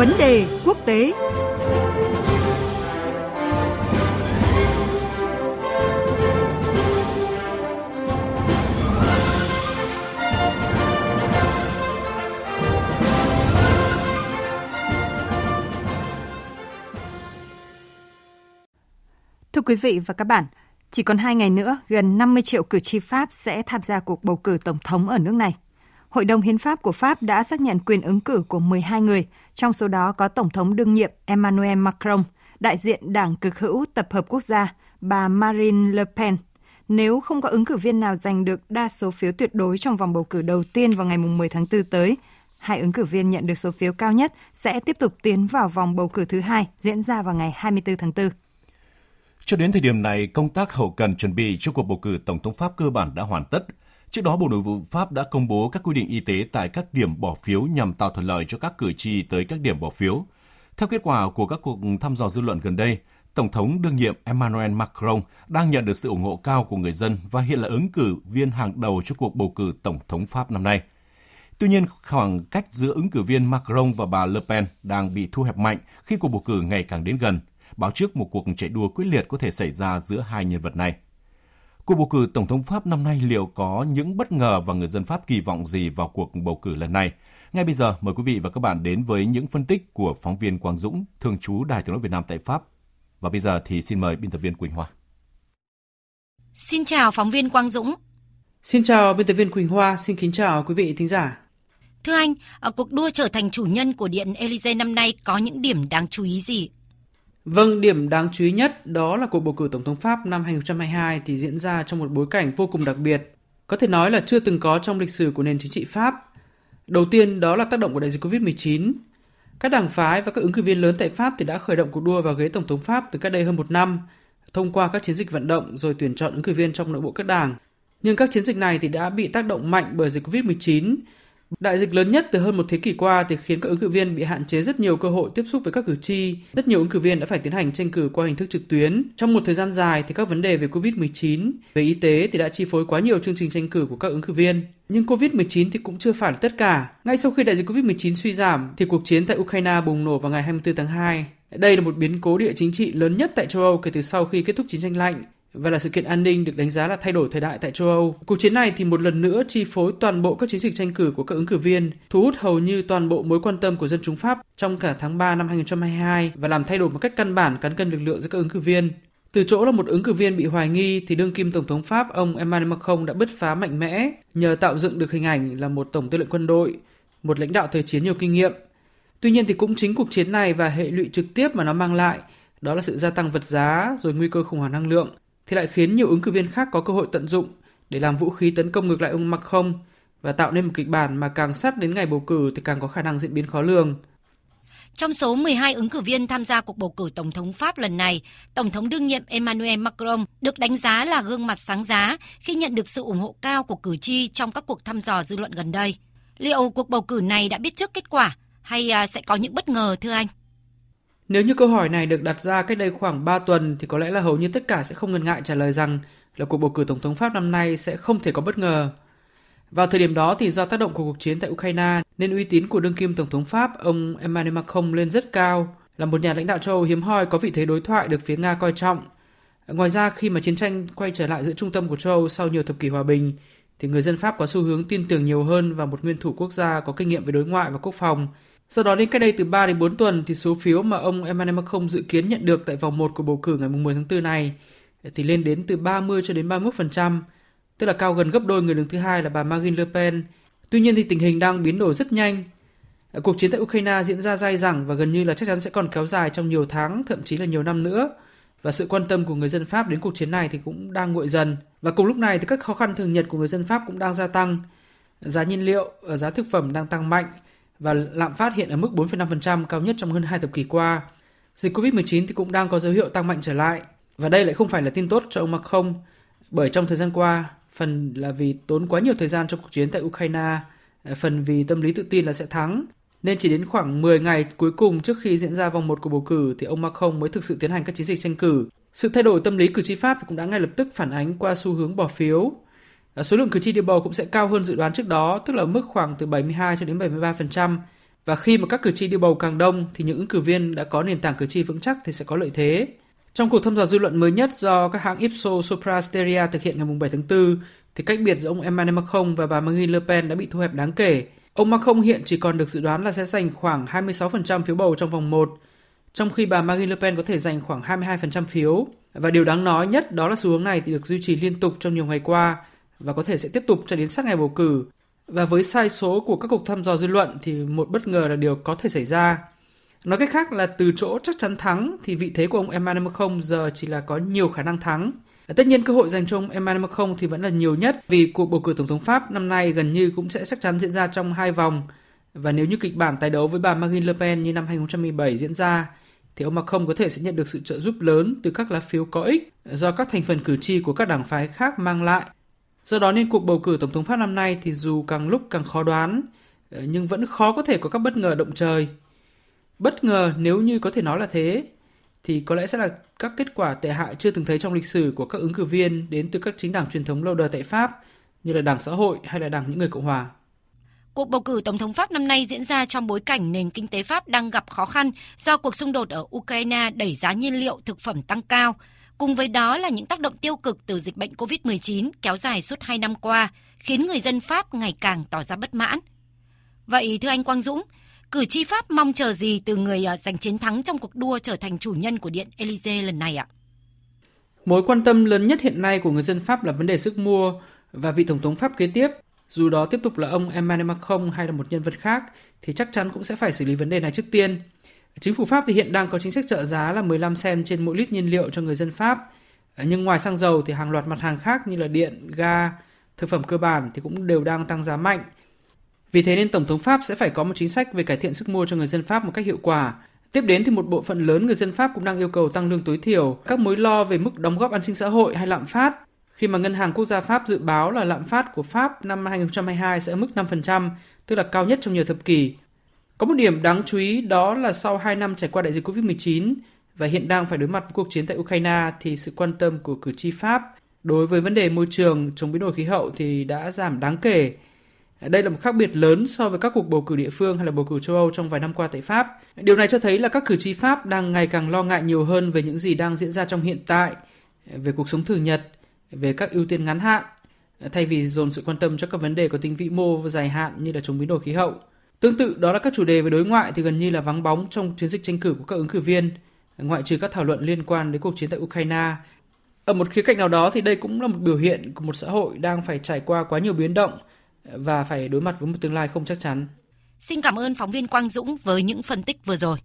Vấn đề quốc tế Thưa quý vị và các bạn, chỉ còn hai ngày nữa, gần 50 triệu cử tri Pháp sẽ tham gia cuộc bầu cử tổng thống ở nước này. Hội đồng Hiến pháp của Pháp đã xác nhận quyền ứng cử của 12 người, trong số đó có Tổng thống đương nhiệm Emmanuel Macron, đại diện Đảng Cực hữu Tập hợp Quốc gia, bà Marine Le Pen. Nếu không có ứng cử viên nào giành được đa số phiếu tuyệt đối trong vòng bầu cử đầu tiên vào ngày 10 tháng 4 tới, hai ứng cử viên nhận được số phiếu cao nhất sẽ tiếp tục tiến vào vòng bầu cử thứ hai diễn ra vào ngày 24 tháng 4. Cho đến thời điểm này, công tác hậu cần chuẩn bị cho cuộc bầu cử Tổng thống Pháp cơ bản đã hoàn tất. Trước đó, Bộ Nội vụ Pháp đã công bố các quy định y tế tại các điểm bỏ phiếu nhằm tạo thuận lợi cho các cử tri tới các điểm bỏ phiếu. Theo kết quả của các cuộc thăm dò dư luận gần đây, Tổng thống đương nhiệm Emmanuel Macron đang nhận được sự ủng hộ cao của người dân và hiện là ứng cử viên hàng đầu cho cuộc bầu cử Tổng thống Pháp năm nay. Tuy nhiên, khoảng cách giữa ứng cử viên Macron và bà Le Pen đang bị thu hẹp mạnh khi cuộc bầu cử ngày càng đến gần, báo trước một cuộc chạy đua quyết liệt có thể xảy ra giữa hai nhân vật này. Cuộc bầu cử Tổng thống Pháp năm nay liệu có những bất ngờ và người dân Pháp kỳ vọng gì vào cuộc bầu cử lần này? Ngay bây giờ, mời quý vị và các bạn đến với những phân tích của phóng viên Quang Dũng, thường trú Đài tiếng nói Việt Nam tại Pháp. Và bây giờ thì xin mời biên tập viên Quỳnh Hoa. Xin chào phóng viên Quang Dũng. Xin chào biên tập viên Quỳnh Hoa, xin kính chào quý vị thính giả. Thưa anh, ở cuộc đua trở thành chủ nhân của Điện Elysee năm nay có những điểm đáng chú ý gì? Vâng, điểm đáng chú ý nhất đó là cuộc bầu cử Tổng thống Pháp năm 2022 thì diễn ra trong một bối cảnh vô cùng đặc biệt. Có thể nói là chưa từng có trong lịch sử của nền chính trị Pháp. Đầu tiên đó là tác động của đại dịch Covid-19. Các đảng phái và các ứng cử viên lớn tại Pháp thì đã khởi động cuộc đua vào ghế Tổng thống Pháp từ cách đây hơn một năm, thông qua các chiến dịch vận động rồi tuyển chọn ứng cử viên trong nội bộ các đảng. Nhưng các chiến dịch này thì đã bị tác động mạnh bởi dịch Covid-19 Đại dịch lớn nhất từ hơn một thế kỷ qua thì khiến các ứng cử viên bị hạn chế rất nhiều cơ hội tiếp xúc với các cử tri. Rất nhiều ứng cử viên đã phải tiến hành tranh cử qua hình thức trực tuyến. Trong một thời gian dài thì các vấn đề về Covid-19, về y tế thì đã chi phối quá nhiều chương trình tranh cử của các ứng cử viên. Nhưng Covid-19 thì cũng chưa phải là tất cả. Ngay sau khi đại dịch Covid-19 suy giảm thì cuộc chiến tại Ukraine bùng nổ vào ngày 24 tháng 2. Đây là một biến cố địa chính trị lớn nhất tại châu Âu kể từ sau khi kết thúc chiến tranh lạnh và là sự kiện an ninh được đánh giá là thay đổi thời đại tại châu Âu. Cuộc chiến này thì một lần nữa chi phối toàn bộ các chiến dịch tranh cử của các ứng cử viên, thu hút hầu như toàn bộ mối quan tâm của dân chúng Pháp trong cả tháng 3 năm 2022 và làm thay đổi một cách căn bản cán cân lực lượng giữa các ứng cử viên. Từ chỗ là một ứng cử viên bị hoài nghi thì đương kim tổng thống Pháp ông Emmanuel Macron đã bứt phá mạnh mẽ nhờ tạo dựng được hình ảnh là một tổng tư lệnh quân đội, một lãnh đạo thời chiến nhiều kinh nghiệm. Tuy nhiên thì cũng chính cuộc chiến này và hệ lụy trực tiếp mà nó mang lại đó là sự gia tăng vật giá rồi nguy cơ khủng hoảng năng lượng thì lại khiến nhiều ứng cử viên khác có cơ hội tận dụng để làm vũ khí tấn công ngược lại ông Macron và tạo nên một kịch bản mà càng sát đến ngày bầu cử thì càng có khả năng diễn biến khó lường. Trong số 12 ứng cử viên tham gia cuộc bầu cử Tổng thống Pháp lần này, Tổng thống đương nhiệm Emmanuel Macron được đánh giá là gương mặt sáng giá khi nhận được sự ủng hộ cao của cử tri trong các cuộc thăm dò dư luận gần đây. Liệu cuộc bầu cử này đã biết trước kết quả hay à, sẽ có những bất ngờ thưa anh? Nếu như câu hỏi này được đặt ra cách đây khoảng 3 tuần thì có lẽ là hầu như tất cả sẽ không ngần ngại trả lời rằng là cuộc bầu cử tổng thống Pháp năm nay sẽ không thể có bất ngờ. Vào thời điểm đó thì do tác động của cuộc chiến tại Ukraine nên uy tín của đương kim tổng thống Pháp ông Emmanuel Macron lên rất cao, là một nhà lãnh đạo châu Âu hiếm hoi có vị thế đối thoại được phía Nga coi trọng. Ngoài ra khi mà chiến tranh quay trở lại giữa trung tâm của châu Âu sau nhiều thập kỷ hòa bình thì người dân Pháp có xu hướng tin tưởng nhiều hơn vào một nguyên thủ quốc gia có kinh nghiệm về đối ngoại và quốc phòng sau đó đến cách đây từ 3 đến 4 tuần thì số phiếu mà ông Emmanuel Macron dự kiến nhận được tại vòng 1 của bầu cử ngày 10 tháng 4 này thì lên đến từ 30 cho đến 31%, tức là cao gần gấp đôi người đứng thứ hai là bà Marine Le Pen. Tuy nhiên thì tình hình đang biến đổi rất nhanh. Cuộc chiến tại Ukraine diễn ra dai dẳng và gần như là chắc chắn sẽ còn kéo dài trong nhiều tháng, thậm chí là nhiều năm nữa. Và sự quan tâm của người dân Pháp đến cuộc chiến này thì cũng đang nguội dần. Và cùng lúc này thì các khó khăn thường nhật của người dân Pháp cũng đang gia tăng. Giá nhiên liệu, giá thực phẩm đang tăng mạnh và lạm phát hiện ở mức 4,5% cao nhất trong hơn hai thập kỷ qua. Dịch Covid-19 thì cũng đang có dấu hiệu tăng mạnh trở lại và đây lại không phải là tin tốt cho ông Macron bởi trong thời gian qua phần là vì tốn quá nhiều thời gian trong cuộc chiến tại Ukraine, à, phần vì tâm lý tự tin là sẽ thắng nên chỉ đến khoảng 10 ngày cuối cùng trước khi diễn ra vòng 1 của bầu cử thì ông Macron mới thực sự tiến hành các chiến dịch tranh cử. Sự thay đổi tâm lý cử tri Pháp cũng đã ngay lập tức phản ánh qua xu hướng bỏ phiếu số lượng cử tri đi bầu cũng sẽ cao hơn dự đoán trước đó, tức là mức khoảng từ 72 cho đến 73%, Và khi mà các cử tri đi bầu càng đông thì những ứng cử viên đã có nền tảng cử tri vững chắc thì sẽ có lợi thế. Trong cuộc thăm dò dư luận mới nhất do các hãng Ipsos Sopra Steria thực hiện ngày 7 tháng 4, thì cách biệt giữa ông Emmanuel Macron và bà Marine Le Pen đã bị thu hẹp đáng kể. Ông Macron hiện chỉ còn được dự đoán là sẽ giành khoảng 26% phiếu bầu trong vòng 1, trong khi bà Marine Le Pen có thể giành khoảng 22% phiếu. Và điều đáng nói nhất đó là xu hướng này thì được duy trì liên tục trong nhiều ngày qua và có thể sẽ tiếp tục cho đến sát ngày bầu cử. Và với sai số của các cuộc thăm dò dư luận thì một bất ngờ là điều có thể xảy ra. Nói cách khác là từ chỗ chắc chắn thắng thì vị thế của ông Emmanuel Macron giờ chỉ là có nhiều khả năng thắng. Tất nhiên cơ hội dành cho ông Emmanuel Macron thì vẫn là nhiều nhất vì cuộc bầu cử tổng thống Pháp năm nay gần như cũng sẽ chắc chắn diễn ra trong hai vòng. Và nếu như kịch bản tái đấu với bà Marine Le Pen như năm 2017 diễn ra, thì ông Macron có thể sẽ nhận được sự trợ giúp lớn từ các lá phiếu có ích do các thành phần cử tri của các đảng phái khác mang lại. Do đó nên cuộc bầu cử tổng thống Pháp năm nay thì dù càng lúc càng khó đoán, ờ, nhưng vẫn khó có thể có các bất ngờ động trời. Bất ngờ nếu như có thể nói là thế, thì có lẽ sẽ là các kết quả tệ hại chưa từng thấy trong lịch sử của các ứng cử viên đến từ các chính đảng truyền thống lâu đời tại Pháp như là Đảng Xã hội hay là Đảng những người Cộng hòa. Cuộc bầu cử tổng thống Pháp năm nay diễn ra trong bối cảnh nền kinh tế Pháp đang gặp khó khăn do cuộc xung đột ở Ukraine đẩy giá nhiên liệu thực phẩm tăng cao. Cùng với đó là những tác động tiêu cực từ dịch bệnh COVID-19 kéo dài suốt 2 năm qua, khiến người dân Pháp ngày càng tỏ ra bất mãn. Vậy thưa anh Quang Dũng, cử tri Pháp mong chờ gì từ người ờ, giành chiến thắng trong cuộc đua trở thành chủ nhân của Điện Élysée lần này ạ? Mối quan tâm lớn nhất hiện nay của người dân Pháp là vấn đề sức mua và vị tổng thống Pháp kế tiếp, dù đó tiếp tục là ông Emmanuel Macron hay là một nhân vật khác thì chắc chắn cũng sẽ phải xử lý vấn đề này trước tiên. Chính phủ Pháp thì hiện đang có chính sách trợ giá là 15 cent trên mỗi lít nhiên liệu cho người dân Pháp. Ờ, nhưng ngoài xăng dầu thì hàng loạt mặt hàng khác như là điện, ga, thực phẩm cơ bản thì cũng đều đang tăng giá mạnh. Vì thế nên Tổng thống Pháp sẽ phải có một chính sách về cải thiện sức mua cho người dân Pháp một cách hiệu quả. Tiếp đến thì một bộ phận lớn người dân Pháp cũng đang yêu cầu tăng lương tối thiểu, các mối lo về mức đóng góp an sinh xã hội hay lạm phát. Khi mà Ngân hàng Quốc gia Pháp dự báo là lạm phát của Pháp năm 2022 sẽ ở mức 5%, tức là cao nhất trong nhiều thập kỷ. Có một điểm đáng chú ý đó là sau 2 năm trải qua đại dịch Covid-19 và hiện đang phải đối mặt với cuộc chiến tại Ukraine thì sự quan tâm của cử tri Pháp đối với vấn đề môi trường chống biến đổi khí hậu thì đã giảm đáng kể đây là một khác biệt lớn so với các cuộc bầu cử địa phương hay là bầu cử châu Âu trong vài năm qua tại Pháp. Điều này cho thấy là các cử tri Pháp đang ngày càng lo ngại nhiều hơn về những gì đang diễn ra trong hiện tại, về cuộc sống thường nhật, về các ưu tiên ngắn hạn, thay vì dồn sự quan tâm cho các vấn đề có tính vĩ mô và dài hạn như là chống biến đổi khí hậu. Tương tự đó là các chủ đề về đối ngoại thì gần như là vắng bóng trong chiến dịch tranh cử của các ứng cử viên, ngoại trừ các thảo luận liên quan đến cuộc chiến tại Ukraine. Ở một khía cạnh nào đó thì đây cũng là một biểu hiện của một xã hội đang phải trải qua quá nhiều biến động và phải đối mặt với một tương lai không chắc chắn. Xin cảm ơn phóng viên Quang Dũng với những phân tích vừa rồi.